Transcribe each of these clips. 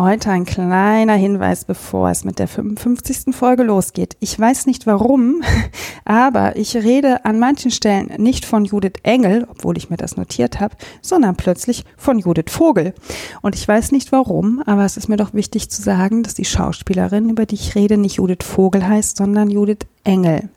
Heute ein kleiner Hinweis, bevor es mit der 55. Folge losgeht. Ich weiß nicht warum, aber ich rede an manchen Stellen nicht von Judith Engel, obwohl ich mir das notiert habe, sondern plötzlich von Judith Vogel. Und ich weiß nicht warum, aber es ist mir doch wichtig zu sagen, dass die Schauspielerin, über die ich rede, nicht Judith Vogel heißt, sondern Judith Engel.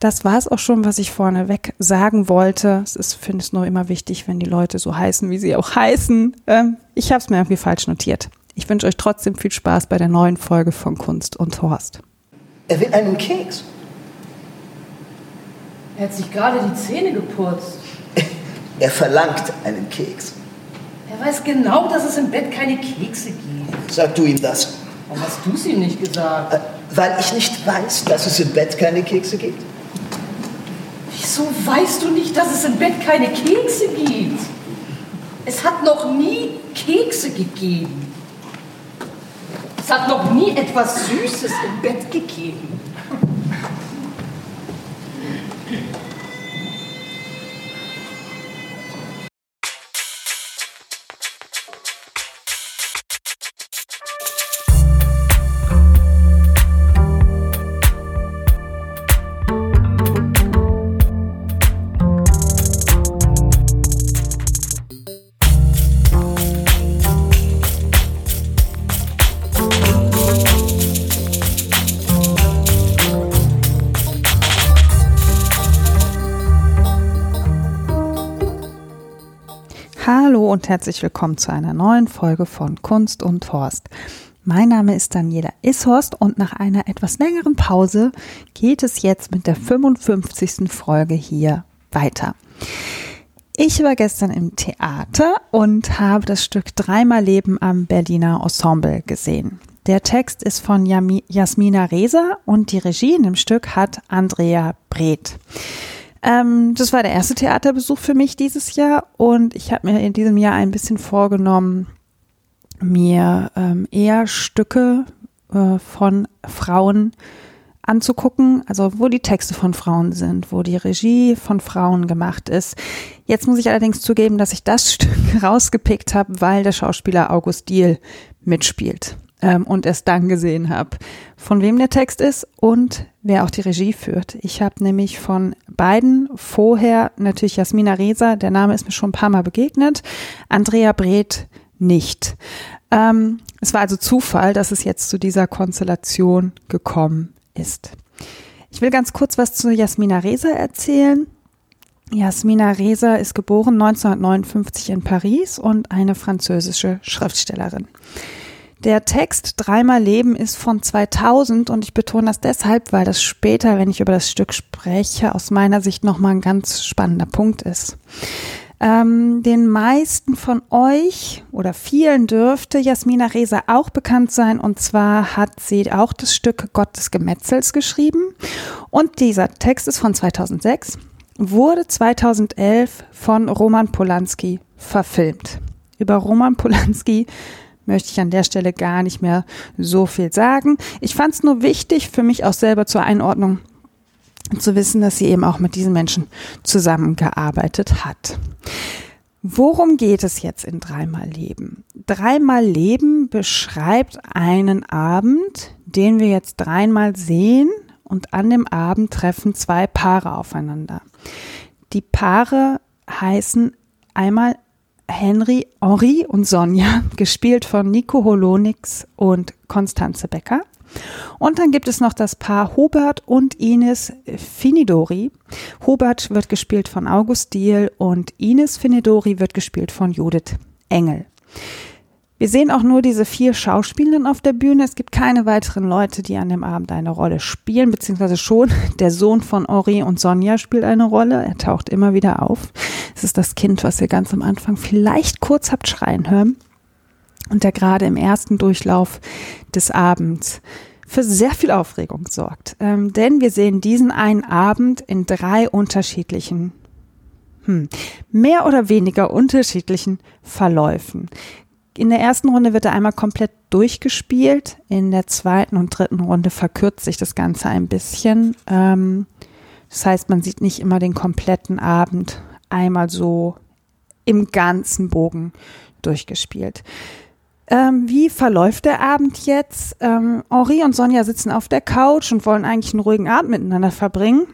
Das war es auch schon, was ich vorneweg sagen wollte. Es ist, finde ich, nur immer wichtig, wenn die Leute so heißen, wie sie auch heißen. Ähm, ich habe es mir irgendwie falsch notiert. Ich wünsche euch trotzdem viel Spaß bei der neuen Folge von Kunst und Horst. Er will einen Keks. Er hat sich gerade die Zähne geputzt. Er verlangt einen Keks. Er weiß genau, dass es im Bett keine Kekse gibt. Sag du ihm das. Warum hast du es ihm nicht gesagt? Äh, Weil ich nicht weiß, dass es im Bett keine Kekse gibt. Wieso weißt du nicht, dass es im Bett keine Kekse gibt? Es hat noch nie Kekse gegeben. Es hat noch nie etwas Süßes im Bett gegeben. Und herzlich willkommen zu einer neuen Folge von Kunst und Horst. Mein Name ist Daniela Ishorst und nach einer etwas längeren Pause geht es jetzt mit der 55. Folge hier weiter. Ich war gestern im Theater und habe das Stück Dreimal Leben am Berliner Ensemble gesehen. Der Text ist von Jasmina Reser und die Regie in dem Stück hat Andrea Breth. Ähm, das war der erste Theaterbesuch für mich dieses Jahr und ich habe mir in diesem Jahr ein bisschen vorgenommen, mir ähm, eher Stücke äh, von Frauen anzugucken, also wo die Texte von Frauen sind, wo die Regie von Frauen gemacht ist. Jetzt muss ich allerdings zugeben, dass ich das Stück rausgepickt habe, weil der Schauspieler August Diel mitspielt ähm, und erst dann gesehen habe, von wem der Text ist und wer auch die Regie führt. Ich habe nämlich von beiden vorher natürlich Jasmina Reza, der Name ist mir schon ein paar Mal begegnet, Andrea Breth nicht. Ähm, es war also Zufall, dass es jetzt zu dieser Konstellation gekommen ist. Ich will ganz kurz was zu Jasmina Reza erzählen. Jasmina Reza ist geboren 1959 in Paris und eine französische Schriftstellerin. Der Text Dreimal Leben ist von 2000 und ich betone das deshalb, weil das später, wenn ich über das Stück spreche, aus meiner Sicht nochmal ein ganz spannender Punkt ist. Ähm, den meisten von euch oder vielen dürfte Jasmina Reza auch bekannt sein und zwar hat sie auch das Stück Gott des Gemetzels geschrieben und dieser Text ist von 2006, wurde 2011 von Roman Polanski verfilmt. Über Roman Polanski möchte ich an der Stelle gar nicht mehr so viel sagen. Ich fand es nur wichtig für mich auch selber zur Einordnung zu wissen, dass sie eben auch mit diesen Menschen zusammengearbeitet hat. Worum geht es jetzt in Dreimal Leben? Dreimal Leben beschreibt einen Abend, den wir jetzt dreimal sehen und an dem Abend treffen zwei Paare aufeinander. Die Paare heißen einmal Henry, Henri und Sonja, gespielt von Nico Holonix und Konstanze Becker. Und dann gibt es noch das Paar Hubert und Ines Finidori. Hubert wird gespielt von August Diehl und Ines Finidori wird gespielt von Judith Engel. Wir sehen auch nur diese vier Schauspielenden auf der Bühne. Es gibt keine weiteren Leute, die an dem Abend eine Rolle spielen, beziehungsweise schon der Sohn von Henri und Sonja spielt eine Rolle. Er taucht immer wieder auf. Es ist das Kind, was ihr ganz am Anfang vielleicht kurz habt schreien hören und der gerade im ersten Durchlauf des Abends für sehr viel Aufregung sorgt. Ähm, denn wir sehen diesen einen Abend in drei unterschiedlichen, hm, mehr oder weniger unterschiedlichen Verläufen. In der ersten Runde wird er einmal komplett durchgespielt. In der zweiten und dritten Runde verkürzt sich das Ganze ein bisschen. Ähm, das heißt, man sieht nicht immer den kompletten Abend einmal so im ganzen Bogen durchgespielt. Ähm, wie verläuft der Abend jetzt? Ähm, Henri und Sonja sitzen auf der Couch und wollen eigentlich einen ruhigen Abend miteinander verbringen.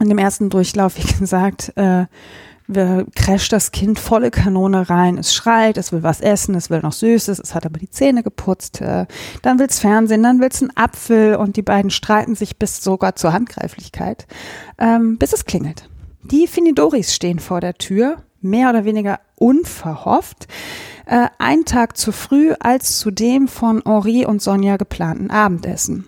In dem ersten Durchlauf, wie gesagt, äh, wir crasht das Kind volle Kanone rein. Es schreit, es will was essen, es will noch Süßes, es hat aber die Zähne geputzt. Äh, dann will's Fernsehen, dann will's einen Apfel und die beiden streiten sich bis sogar zur Handgreiflichkeit, ähm, bis es klingelt. Die Finidoris stehen vor der Tür, mehr oder weniger unverhofft. Äh, ein Tag zu früh als zu dem von Henri und Sonja geplanten Abendessen.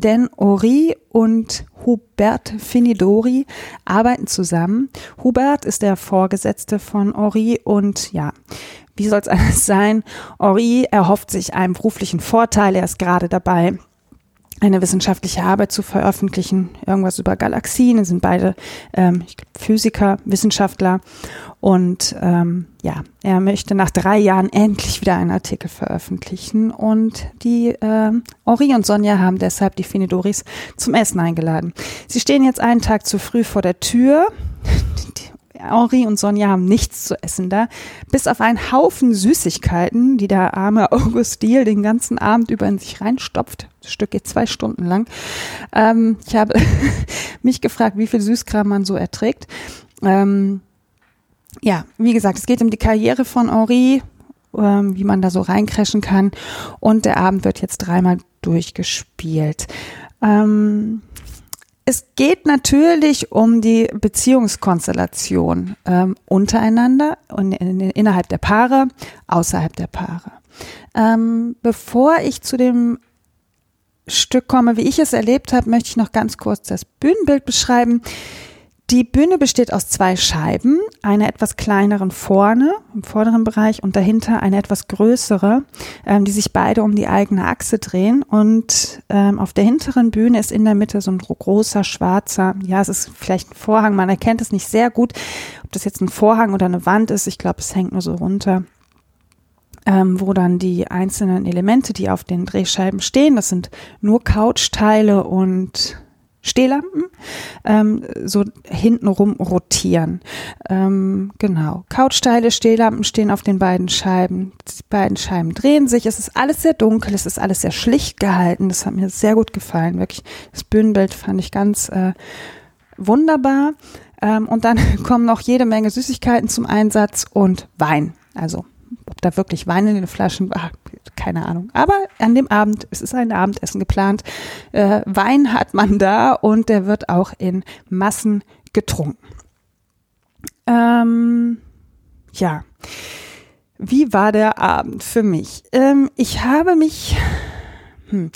Denn Ori und Hubert Finidori arbeiten zusammen. Hubert ist der Vorgesetzte von Ori und ja, wie soll es anders sein? Ori erhofft sich einen beruflichen Vorteil. Er ist gerade dabei, eine wissenschaftliche Arbeit zu veröffentlichen, irgendwas über Galaxien. Es sind beide ähm, ich glaub, Physiker, Wissenschaftler. Und ähm, ja, er möchte nach drei Jahren endlich wieder einen Artikel veröffentlichen. Und die äh, Ori und Sonja haben deshalb die Finidoris zum Essen eingeladen. Sie stehen jetzt einen Tag zu früh vor der Tür. Henri und Sonja haben nichts zu essen da, bis auf einen Haufen Süßigkeiten, die der arme August Diel den ganzen Abend über in sich reinstopft. Das Stück geht zwei Stunden lang. Ähm, ich habe mich gefragt, wie viel Süßkram man so erträgt. Ähm, ja, wie gesagt, es geht um die Karriere von Henri, ähm, wie man da so reincrashen kann. Und der Abend wird jetzt dreimal durchgespielt. Ähm, es geht natürlich um die Beziehungskonstellation ähm, untereinander und in, in, innerhalb der Paare, außerhalb der Paare. Ähm, bevor ich zu dem Stück komme, wie ich es erlebt habe, möchte ich noch ganz kurz das Bühnenbild beschreiben. Die Bühne besteht aus zwei Scheiben, einer etwas kleineren vorne im vorderen Bereich und dahinter eine etwas größere, ähm, die sich beide um die eigene Achse drehen. Und ähm, auf der hinteren Bühne ist in der Mitte so ein großer schwarzer, ja, es ist vielleicht ein Vorhang, man erkennt es nicht sehr gut, ob das jetzt ein Vorhang oder eine Wand ist. Ich glaube, es hängt nur so runter. Ähm, wo dann die einzelnen Elemente, die auf den Drehscheiben stehen, das sind nur Couchteile und Stehlampen ähm, so hintenrum rotieren. Ähm, genau. Couchteile, Stehlampen stehen auf den beiden Scheiben. Die beiden Scheiben drehen sich. Es ist alles sehr dunkel, es ist alles sehr schlicht gehalten. Das hat mir sehr gut gefallen. Wirklich, das Bühnenbild fand ich ganz äh, wunderbar. Ähm, und dann kommen noch jede Menge Süßigkeiten zum Einsatz und Wein. Also ob da wirklich Wein in den Flaschen war, keine Ahnung. Aber an dem Abend, es ist ein Abendessen geplant, äh, Wein hat man da und der wird auch in Massen getrunken. Ähm, ja, wie war der Abend für mich? Ähm, ich habe mich, hm,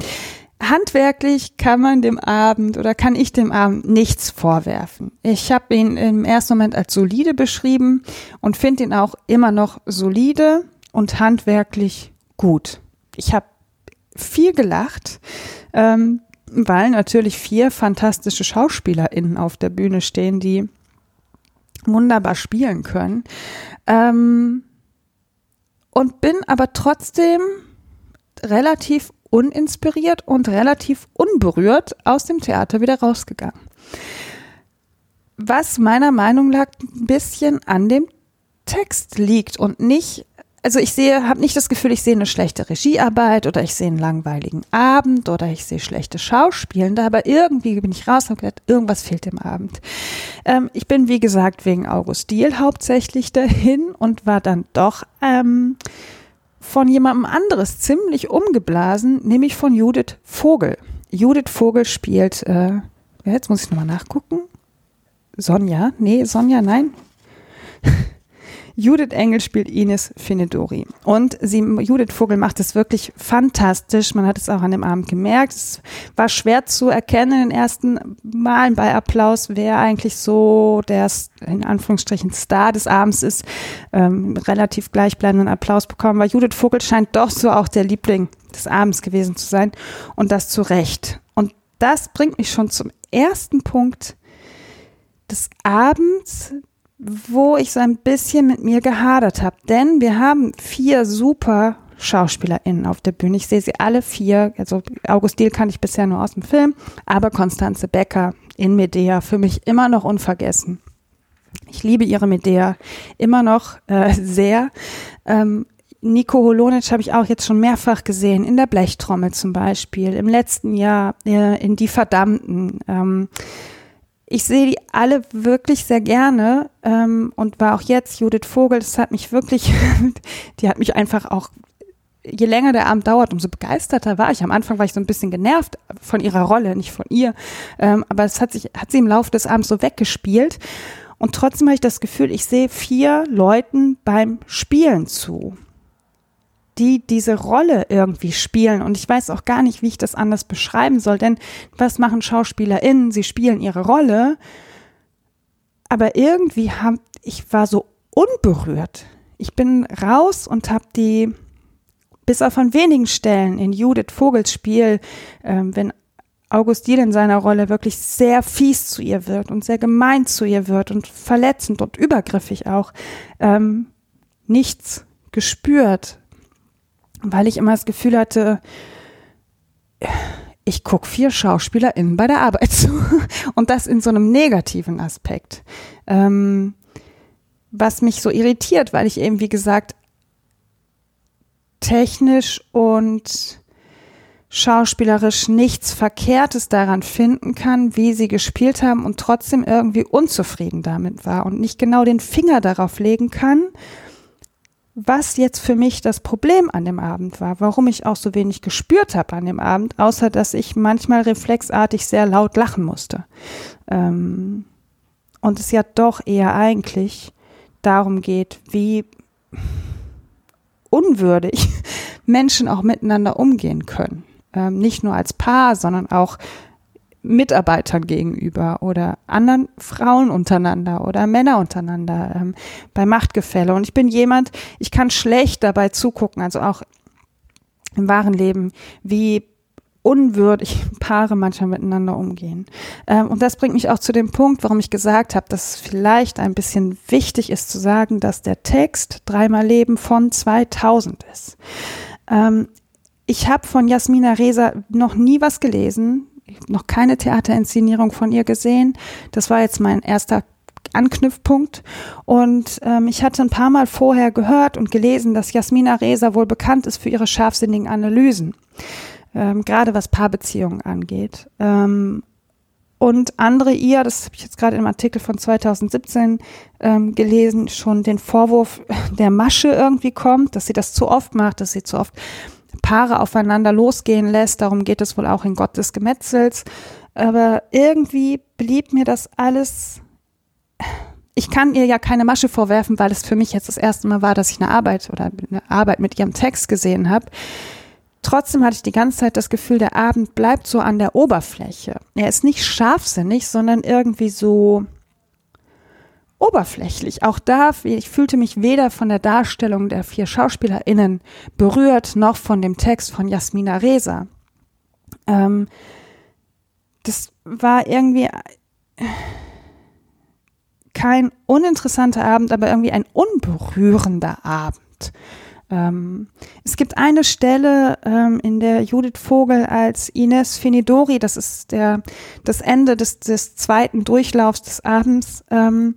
handwerklich kann man dem Abend oder kann ich dem Abend nichts vorwerfen. Ich habe ihn im ersten Moment als solide beschrieben und finde ihn auch immer noch solide und handwerklich gut. Ich habe viel gelacht, ähm, weil natürlich vier fantastische SchauspielerInnen auf der Bühne stehen, die wunderbar spielen können. Ähm, und bin aber trotzdem relativ uninspiriert und relativ unberührt aus dem Theater wieder rausgegangen. Was meiner Meinung nach ein bisschen an dem Text liegt und nicht also ich sehe, habe nicht das Gefühl, ich sehe eine schlechte Regiearbeit oder ich sehe einen langweiligen Abend oder ich sehe schlechte Schauspielende, aber irgendwie bin ich raus und gedacht, irgendwas fehlt im Abend. Ähm, ich bin, wie gesagt, wegen August Diel hauptsächlich dahin und war dann doch ähm, von jemandem anderes ziemlich umgeblasen, nämlich von Judith Vogel. Judith Vogel spielt, äh, jetzt muss ich nochmal nachgucken. Sonja? Nee, Sonja, nein. Judith Engel spielt Ines Finedori. Und sie, Judith Vogel macht es wirklich fantastisch. Man hat es auch an dem Abend gemerkt. Es war schwer zu erkennen in den ersten Malen bei Applaus, wer eigentlich so der, in Anführungsstrichen, Star des Abends ist. Ähm, relativ gleichbleibenden Applaus bekommen, weil Judith Vogel scheint doch so auch der Liebling des Abends gewesen zu sein. Und das zu Recht. Und das bringt mich schon zum ersten Punkt des Abends, wo ich so ein bisschen mit mir gehadert habe. Denn wir haben vier super SchauspielerInnen auf der Bühne. Ich sehe sie alle vier. Also August Diel kann ich bisher nur aus dem Film, aber Konstanze Becker in Medea für mich immer noch unvergessen. Ich liebe ihre Medea immer noch äh, sehr. Ähm, Nico Holonic habe ich auch jetzt schon mehrfach gesehen, in der Blechtrommel zum Beispiel, im letzten Jahr äh, in Die Verdammten. Ähm, ich sehe die alle wirklich sehr gerne ähm, und war auch jetzt Judith Vogel, das hat mich wirklich, die hat mich einfach auch, je länger der Abend dauert, umso begeisterter war ich. Am Anfang war ich so ein bisschen genervt von ihrer Rolle, nicht von ihr, ähm, aber es hat sich, hat sie im Laufe des Abends so weggespielt. Und trotzdem habe ich das Gefühl, ich sehe vier Leuten beim Spielen zu die diese Rolle irgendwie spielen. Und ich weiß auch gar nicht, wie ich das anders beschreiben soll. Denn was machen SchauspielerInnen? Sie spielen ihre Rolle. Aber irgendwie haben, ich war so unberührt. Ich bin raus und habe die, bis auf an wenigen Stellen in Judith Vogels Spiel, ähm, wenn Augustin in seiner Rolle wirklich sehr fies zu ihr wird und sehr gemein zu ihr wird und verletzend und übergriffig auch, ähm, nichts gespürt, weil ich immer das Gefühl hatte, ich gucke vier SchauspielerInnen bei der Arbeit zu. Und das in so einem negativen Aspekt. Ähm, was mich so irritiert, weil ich eben, wie gesagt, technisch und schauspielerisch nichts Verkehrtes daran finden kann, wie sie gespielt haben und trotzdem irgendwie unzufrieden damit war und nicht genau den Finger darauf legen kann, was jetzt für mich das Problem an dem Abend war, warum ich auch so wenig gespürt habe an dem Abend, außer dass ich manchmal reflexartig sehr laut lachen musste. Ähm, und es ja doch eher eigentlich darum geht, wie unwürdig Menschen auch miteinander umgehen können. Ähm, nicht nur als Paar, sondern auch Mitarbeitern gegenüber oder anderen Frauen untereinander oder Männer untereinander ähm, bei Machtgefälle. Und ich bin jemand, ich kann schlecht dabei zugucken, also auch im wahren Leben, wie unwürdig Paare manchmal miteinander umgehen. Ähm, und das bringt mich auch zu dem Punkt, warum ich gesagt habe, dass es vielleicht ein bisschen wichtig ist zu sagen, dass der Text Dreimal Leben von 2000 ist. Ähm, ich habe von Jasmina Reza noch nie was gelesen ich habe noch keine Theaterinszenierung von ihr gesehen. Das war jetzt mein erster Anknüpfpunkt. Und ähm, ich hatte ein paar Mal vorher gehört und gelesen, dass Jasmina Reza wohl bekannt ist für ihre scharfsinnigen Analysen, ähm, gerade was Paarbeziehungen angeht. Ähm, und andere ihr, das habe ich jetzt gerade im Artikel von 2017 ähm, gelesen, schon den Vorwurf der Masche irgendwie kommt, dass sie das zu oft macht, dass sie zu oft Paare aufeinander losgehen lässt. Darum geht es wohl auch in Gott des Gemetzels. Aber irgendwie blieb mir das alles. Ich kann ihr ja keine Masche vorwerfen, weil es für mich jetzt das erste Mal war, dass ich eine Arbeit oder eine Arbeit mit ihrem Text gesehen habe. Trotzdem hatte ich die ganze Zeit das Gefühl, der Abend bleibt so an der Oberfläche. Er ist nicht scharfsinnig, sondern irgendwie so oberflächlich. Auch da, ich fühlte mich weder von der Darstellung der vier SchauspielerInnen berührt, noch von dem Text von Jasmina Reza. Ähm, das war irgendwie kein uninteressanter Abend, aber irgendwie ein unberührender Abend. Ähm, es gibt eine Stelle, ähm, in der Judith Vogel als Ines Finidori, das ist der, das Ende des, des zweiten Durchlaufs des Abends, ähm,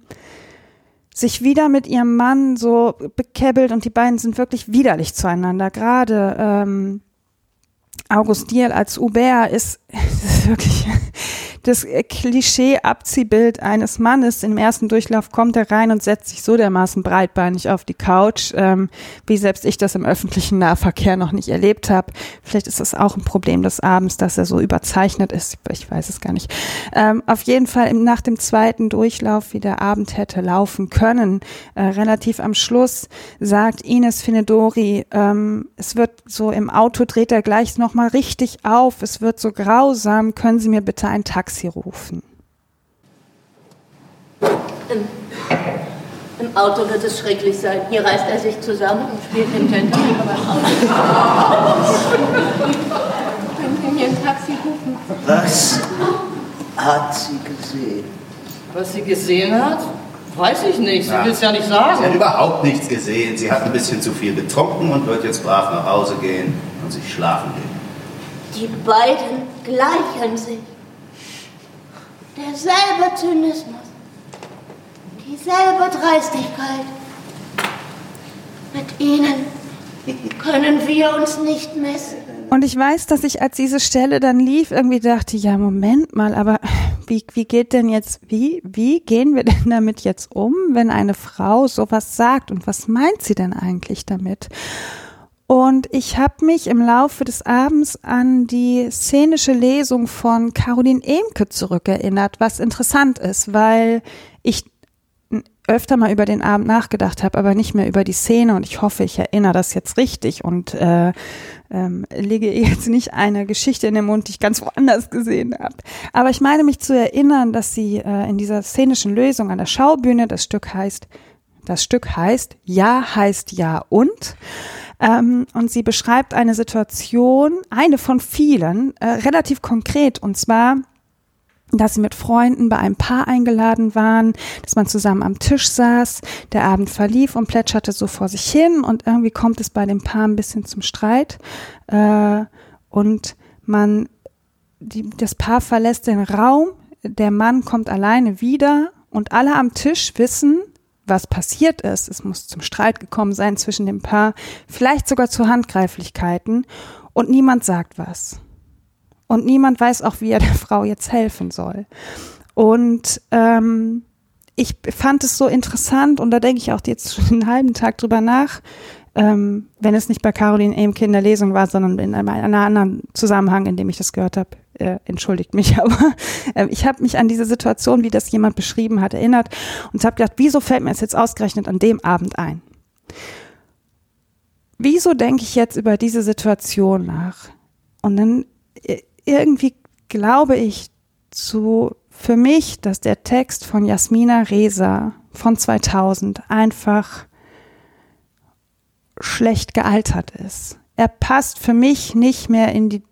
sich wieder mit ihrem Mann so bekäbbelt und die beiden sind wirklich widerlich zueinander. Gerade ähm, August Diel als Hubert ist, ist wirklich das Klischee-Abziehbild eines Mannes. Im ersten Durchlauf kommt er rein und setzt sich so dermaßen breitbeinig auf die Couch, ähm, wie selbst ich das im öffentlichen Nahverkehr noch nicht erlebt habe. Vielleicht ist das auch ein Problem des Abends, dass er so überzeichnet ist. Ich weiß es gar nicht. Ähm, auf jeden Fall nach dem zweiten Durchlauf, wie der Abend hätte laufen können, äh, relativ am Schluss sagt Ines Finedori, ähm, es wird so im Auto dreht er gleich nochmal richtig auf. Es wird so grausam. Können Sie mir bitte ein Taxi Taxi rufen. Im, Im, Auto wird es schrecklich sein. Hier reißt er sich zusammen und spielt den Gentleman beim Auto. Können Sie mir ein Taxi rufen? Was hat sie gesehen? Was sie gesehen hat? Weiß ich nicht. Sie will es ja nicht sagen. Sie hat überhaupt nichts gesehen. Sie hat ein bisschen zu viel getrunken und wird jetzt brav nach Hause gehen und sich schlafen legen. Die beiden gleichen sich. Derselbe Zynismus. Dieselbe Dreistigkeit. Mit ihnen Können wir uns nicht messen? Und ich weiß, dass ich, als diese Stelle dann lief, irgendwie dachte, ja, Moment mal, aber wie, wie geht denn jetzt, wie, wie gehen wir denn damit jetzt um, wenn eine Frau sowas sagt und was meint sie denn eigentlich damit? Und ich habe mich im Laufe des Abends an die szenische Lesung von Caroline Emke zurückerinnert, was interessant ist, weil ich öfter mal über den Abend nachgedacht habe, aber nicht mehr über die Szene und ich hoffe, ich erinnere das jetzt richtig und äh, ähm, lege jetzt nicht eine Geschichte in den Mund, die ich ganz woanders gesehen habe. Aber ich meine mich zu erinnern, dass sie äh, in dieser szenischen Lösung an der Schaubühne, das Stück heißt, das Stück heißt Ja heißt Ja und ähm, und sie beschreibt eine Situation, eine von vielen, äh, relativ konkret. Und zwar dass sie mit Freunden bei einem Paar eingeladen waren, dass man zusammen am Tisch saß, der Abend verlief und plätscherte so vor sich hin und irgendwie kommt es bei dem Paar ein bisschen zum Streit. Äh, und man, die, das Paar verlässt den Raum, der Mann kommt alleine wieder und alle am Tisch wissen, was passiert ist. Es muss zum Streit gekommen sein zwischen dem Paar, vielleicht sogar zu Handgreiflichkeiten und niemand sagt was. Und niemand weiß auch, wie er der Frau jetzt helfen soll. Und ähm, ich fand es so interessant und da denke ich auch jetzt schon einen halben Tag drüber nach, ähm, wenn es nicht bei Caroline Emke in der Lesung war, sondern in einem, einem anderen Zusammenhang, in dem ich das gehört habe. Äh, entschuldigt mich, aber äh, ich habe mich an diese Situation, wie das jemand beschrieben hat, erinnert und habe gedacht, wieso fällt mir es jetzt ausgerechnet an dem Abend ein? Wieso denke ich jetzt über diese Situation nach? Und dann äh, irgendwie glaube ich zu, für mich, dass der Text von Jasmina Reza von 2000 einfach schlecht gealtert ist. Er passt für mich nicht mehr in die,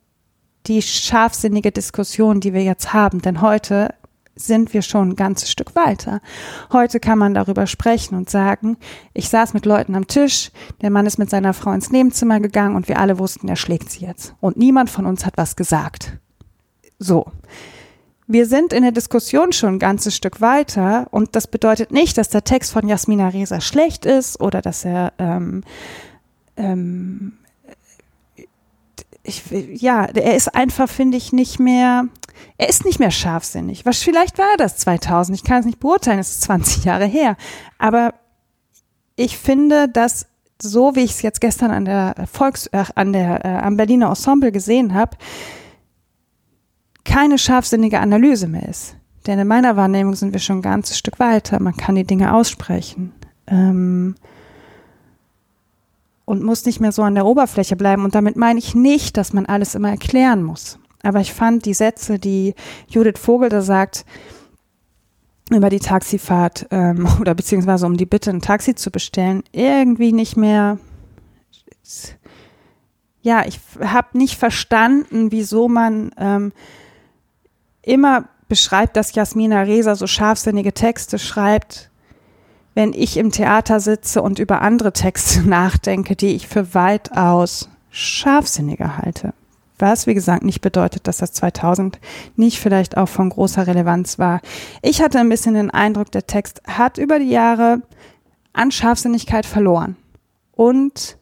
die scharfsinnige Diskussion, die wir jetzt haben, denn heute sind wir schon ein ganzes Stück weiter. Heute kann man darüber sprechen und sagen, ich saß mit Leuten am Tisch, der Mann ist mit seiner Frau ins Nebenzimmer gegangen und wir alle wussten, er schlägt sie jetzt. Und niemand von uns hat was gesagt. So. Wir sind in der Diskussion schon ein ganzes Stück weiter und das bedeutet nicht, dass der Text von Jasmina Reza schlecht ist oder dass er ähm, ähm, ich, ja, er ist einfach, finde ich, nicht mehr, er ist nicht mehr scharfsinnig. Was vielleicht war das 2000? Ich kann es nicht beurteilen, es ist 20 Jahre her. Aber ich finde, dass so wie ich es jetzt gestern an der Volks, äh, an der äh, am Berliner Ensemble gesehen habe, keine scharfsinnige Analyse mehr ist. Denn in meiner Wahrnehmung sind wir schon ein ganzes Stück weiter. Man kann die Dinge aussprechen. Ähm, und muss nicht mehr so an der Oberfläche bleiben. Und damit meine ich nicht, dass man alles immer erklären muss. Aber ich fand die Sätze, die Judith Vogel da sagt, über die Taxifahrt ähm, oder beziehungsweise um die Bitte, ein Taxi zu bestellen, irgendwie nicht mehr. Ja, ich habe nicht verstanden, wieso man ähm, immer beschreibt, dass Jasmina Reza so scharfsinnige Texte schreibt, wenn ich im Theater sitze und über andere Texte nachdenke, die ich für weitaus scharfsinniger halte. Was, wie gesagt, nicht bedeutet, dass das 2000 nicht vielleicht auch von großer Relevanz war. Ich hatte ein bisschen den Eindruck, der Text hat über die Jahre an Scharfsinnigkeit verloren. Und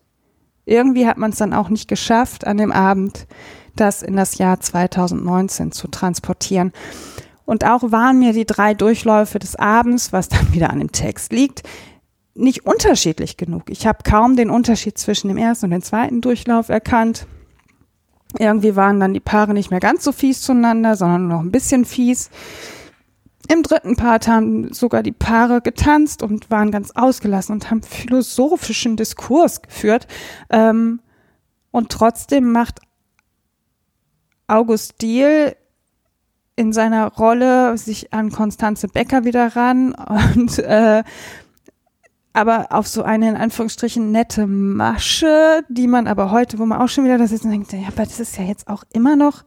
irgendwie hat man es dann auch nicht geschafft, an dem Abend das in das Jahr 2019 zu transportieren. Und auch waren mir die drei Durchläufe des Abends, was dann wieder an dem Text liegt, nicht unterschiedlich genug. Ich habe kaum den Unterschied zwischen dem ersten und dem zweiten Durchlauf erkannt. Irgendwie waren dann die Paare nicht mehr ganz so fies zueinander, sondern noch ein bisschen fies. Im dritten Part haben sogar die Paare getanzt und waren ganz ausgelassen und haben philosophischen Diskurs geführt. Ähm, und trotzdem macht August Diehl in seiner Rolle sich an Konstanze Becker wieder ran und äh, aber auf so eine in Anführungsstrichen nette Masche, die man aber heute, wo man auch schon wieder das ist und denkt, ja, aber das ist ja jetzt auch immer noch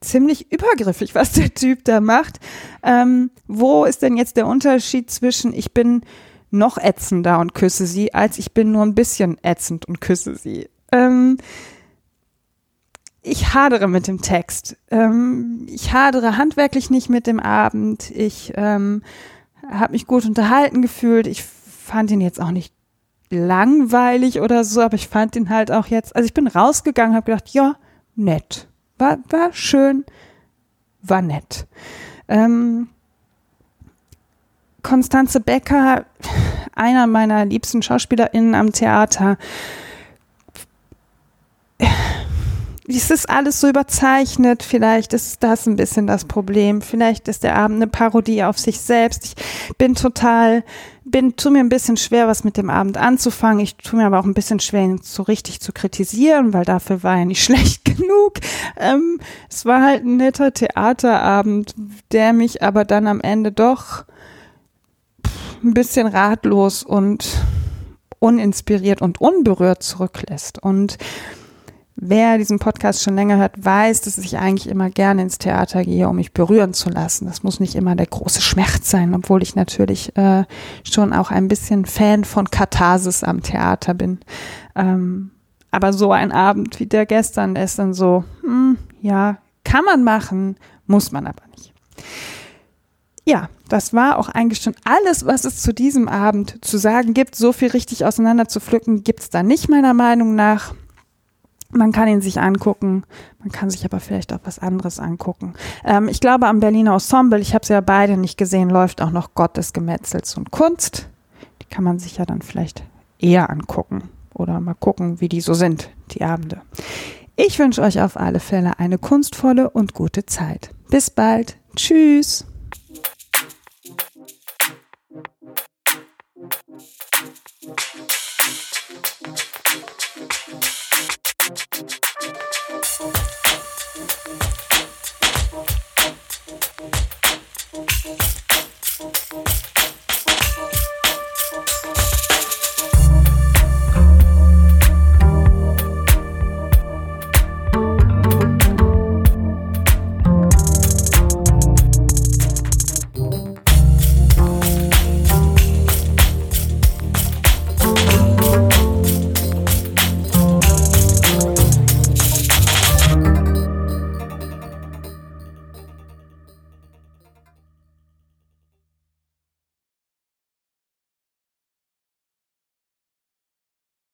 ziemlich übergriffig, was der Typ da macht. Ähm, wo ist denn jetzt der Unterschied zwischen ich bin noch ätzender und küsse sie, als ich bin nur ein bisschen ätzend und küsse sie? Ähm, ich hadere mit dem Text. Ähm, ich hadere handwerklich nicht mit dem Abend. Ich ähm, habe mich gut unterhalten gefühlt. Ich fand ihn jetzt auch nicht langweilig oder so, aber ich fand ihn halt auch jetzt, also ich bin rausgegangen, habe gedacht, ja, nett, war, war schön, war nett. Ähm, Konstanze Becker, einer meiner liebsten SchauspielerInnen am Theater, es ist alles so überzeichnet. Vielleicht ist das ein bisschen das Problem. Vielleicht ist der Abend eine Parodie auf sich selbst. Ich bin total, bin, tu mir ein bisschen schwer, was mit dem Abend anzufangen. Ich tu mir aber auch ein bisschen schwer, ihn so richtig zu kritisieren, weil dafür war er nicht schlecht genug. Ähm, es war halt ein netter Theaterabend, der mich aber dann am Ende doch ein bisschen ratlos und uninspiriert und unberührt zurücklässt. Und Wer diesen Podcast schon länger hört, weiß, dass ich eigentlich immer gerne ins Theater gehe, um mich berühren zu lassen. Das muss nicht immer der große Schmerz sein, obwohl ich natürlich äh, schon auch ein bisschen Fan von Katharsis am Theater bin. Ähm, aber so ein Abend wie der gestern, der ist dann so, hm, ja, kann man machen, muss man aber nicht. Ja, das war auch eigentlich schon alles, was es zu diesem Abend zu sagen gibt. So viel richtig auseinander zu pflücken gibt's da nicht meiner Meinung nach. Man kann ihn sich angucken, man kann sich aber vielleicht auch was anderes angucken. Ähm, ich glaube, am Berliner Ensemble, ich habe sie ja beide nicht gesehen, läuft auch noch Gott des Gemetzels und Kunst. Die kann man sich ja dann vielleicht eher angucken oder mal gucken, wie die so sind, die Abende. Ich wünsche euch auf alle Fälle eine kunstvolle und gute Zeit. Bis bald. Tschüss.